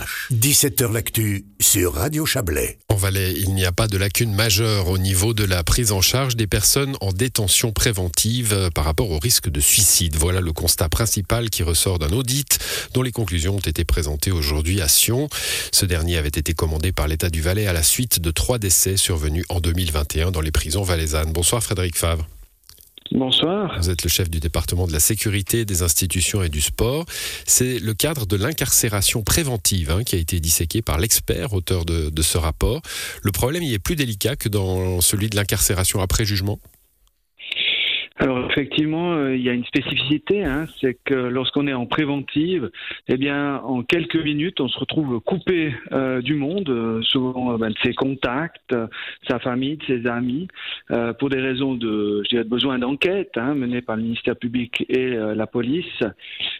ch 17h L'actu sur Radio Chablais. En Valais, il n'y a pas de lacune majeure au niveau de la prise en charge des personnes en détention préventive par rapport au risque de suicide. Voilà le constat principal qui ressort d'un audit dont les conclusions ont été présentées aujourd'hui à Sion. Ce dernier avait été commandé par l'État du Valais à la suite de trois décès survenus en 2021 dans les prisons valaisannes. Bonsoir Frédéric Favre. Bonsoir. Vous êtes le chef du département de la sécurité, des institutions et du sport. C'est le cadre de l'incarcération préventive hein, qui a été disséqué par l'expert, auteur de, de ce rapport. Le problème y est plus délicat que dans celui de l'incarcération après jugement? Effectivement, euh, il y a une spécificité, hein, c'est que lorsqu'on est en préventive, eh bien en quelques minutes, on se retrouve coupé euh, du monde, euh, souvent ben, de ses contacts, sa famille, de ses amis, pour des raisons de, je dirais, de besoin d'enquête hein, menées par le ministère public et la police.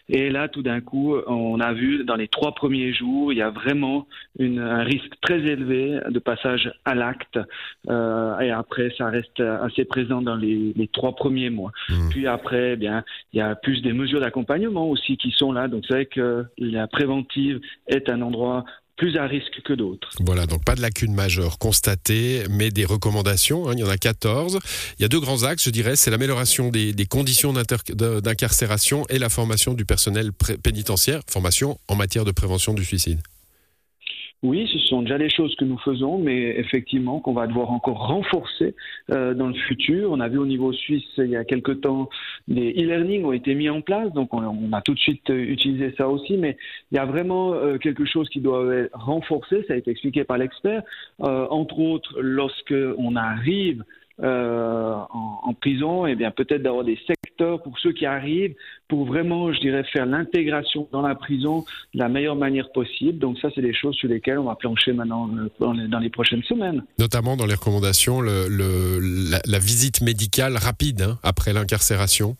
Et là, tout d'un coup, on a vu dans les trois premiers jours, il y a vraiment une, un risque très élevé de passage à l'acte. et après, ça reste assez présent dans les trois premiers mois. Mmh. Puis après, eh bien, il y a plus des mesures d'accompagnement aussi qui sont là. Donc c'est vrai que la préventive est un endroit plus à risque que d'autres. Voilà, donc pas de lacune majeure constatée, mais des recommandations. Hein, il y en a 14. Il y a deux grands axes, je dirais. C'est l'amélioration des, des, conditions d'incarcération et la formation du personnel pénitentiaire, formation en matière de prévention du suicide. Oui, ce sont déjà les choses que nous faisons, mais effectivement qu'on va devoir encore renforcer euh, dans le futur. On a vu au niveau suisse il y a quelque temps des e-learning ont été mis en place, donc on, on, a tout de suite euh, utilisé ça aussi, mais il y a vraiment euh, quelque chose qui doit être renforcé. Ça a été expliqué par l'expert, euh, entre autres lorsque on arrive euh, en, prison, et eh bien peut-être d'avoir des secteurs pour ceux qui arrivent, pour vraiment, je dirais, faire l'intégration dans la prison de la meilleure manière possible. Donc ça, c'est des choses sur lesquelles on va plancher maintenant euh, dans les, prochaines semaines. Notamment dans les recommandations, la, visite médicale rapide hein, après l'incarcération.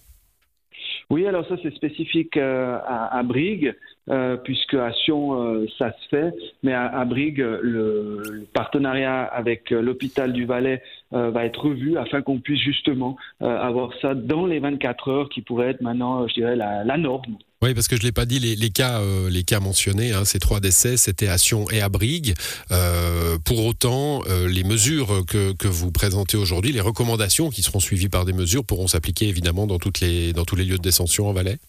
Oui, alors ça c'est spécifique euh, à, Brigue, euh, puisque à Sion euh, ça se fait, mais à, Brigue le, partenariat avec l'hôpital du Valais va être revu afin qu'on puisse justement avoir ça dans les 24 heures, qui pourrait être maintenant, je dirais, la norme. Oui, parce que je l'ai pas dit, les, cas, euh, les cas mentionnés, hein, ces trois décès, c'était à Sion et à Brigue. Euh, pour autant, euh, les mesures que, vous présentez aujourd'hui, les recommandations qui seront suivies par des mesures, pourront s'appliquer évidemment dans dans tous les lieux de détention en Valais.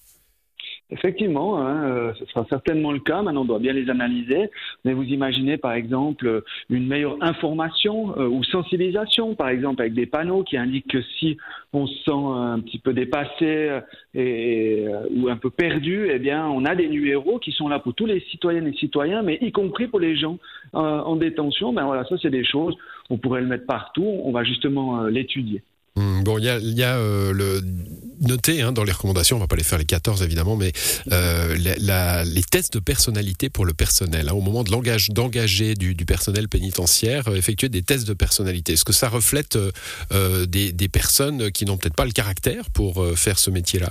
Effectivement, hein, euh, ce sera certainement le cas. Maintenant, on doit bien les analyser. Mais vous imaginez, par exemple, une meilleure information euh, ou sensibilisation, par exemple, avec des panneaux qui indiquent que si on se sent un petit peu dépassé et, euh, ou un peu perdu, eh bien, on a des numéros qui sont là pour tous les citoyennes et citoyens, mais y compris pour les gens euh, en détention. Ben voilà, ça, c'est des choses. On pourrait le mettre partout. On va justement euh, l'étudier. Mmh, bon, il y a, euh, le noté hein, dans les recommandations, on va pas les faire les 14 évidemment, mais euh, les tests de personnalité pour le personnel, hein, au moment d'engager du, personnel pénitentiaire, euh, effectuer des tests de personnalité. Est-ce que ça reflète euh, des, personnes qui n'ont peut-être pas le caractère pour faire ce métier-là?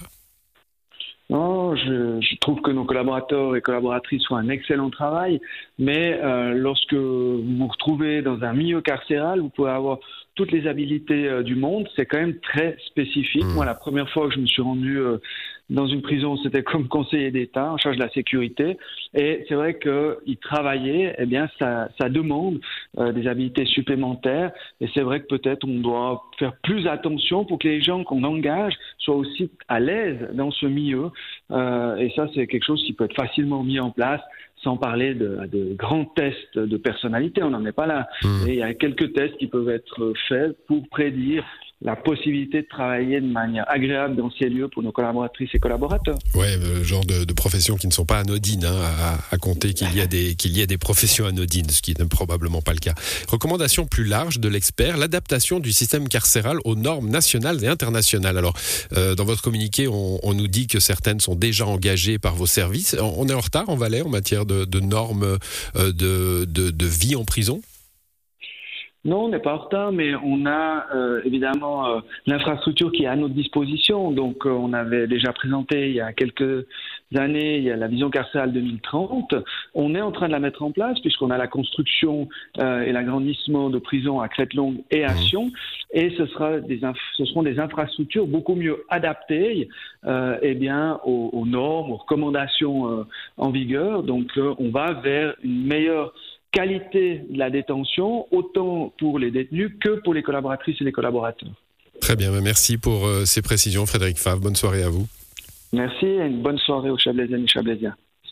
Trouve que nos collaborateurs et collaboratrices font un excellent travail, mais euh, lorsque vous vous retrouvez dans un milieu carcéral, vous pouvez avoir toutes les habilités euh, du monde, c'est quand même très spécifique. Mmh. Moi, la première fois que je me suis rendu euh, dans une prison, c'était comme conseiller d'État en charge de la sécurité. Et c'est vrai qu'il travaillait, eh bien, ça, ça demande euh, des habilités supplémentaires. Et c'est vrai que peut-être on doit faire plus attention pour que les gens qu'on engage soient aussi à l'aise dans ce milieu. Euh, et ça, c'est quelque chose qui peut être facilement mis en place sans parler de, de, grands tests de personnalité, on n'en est pas là. Mmh. Et il y a quelques tests qui peuvent être faits pour prédire la possibilité de travailler de manière agréable dans ces lieux pour nos collaboratrices et collaborateurs. Ouais, le genre de, de professions qui ne sont pas anodines, hein, à, à, compter qu'il y a des qu'il y a des professions anodines, ce qui n'est probablement pas le cas. Recommandation plus large de l'expert l'adaptation du système carcéral aux normes nationales et internationales. Alors, euh, dans votre communiqué, on, on, nous dit que certaines sont déjà engagées par vos services. On est en retard en Valais en matière de, de normes euh, de, de, de vie en prison? Non, on n'est pas en retard, mais on a euh, évidemment euh, l'infrastructure qui est à notre disposition. Donc, euh, on avait déjà présenté il y a quelques années, il y a la vision carcérale 2030. On est en train de la mettre en place puisqu'on a la construction euh, et l'agrandissement de prisons à Crête-Longue et à mmh. Sion. Et ce, sera des ce seront des infrastructures beaucoup mieux adaptées euh, eh bien, aux, normes, aux recommandations euh, en vigueur. Donc on va vers une meilleure qualité de la détention, autant pour les détenus que pour les collaboratrices et les collaborateurs. Très bien, merci pour ces précisions, Frédéric Favre. Bonne soirée à vous. Merci et une bonne soirée aux Chablaisiennes et Chablaisiens.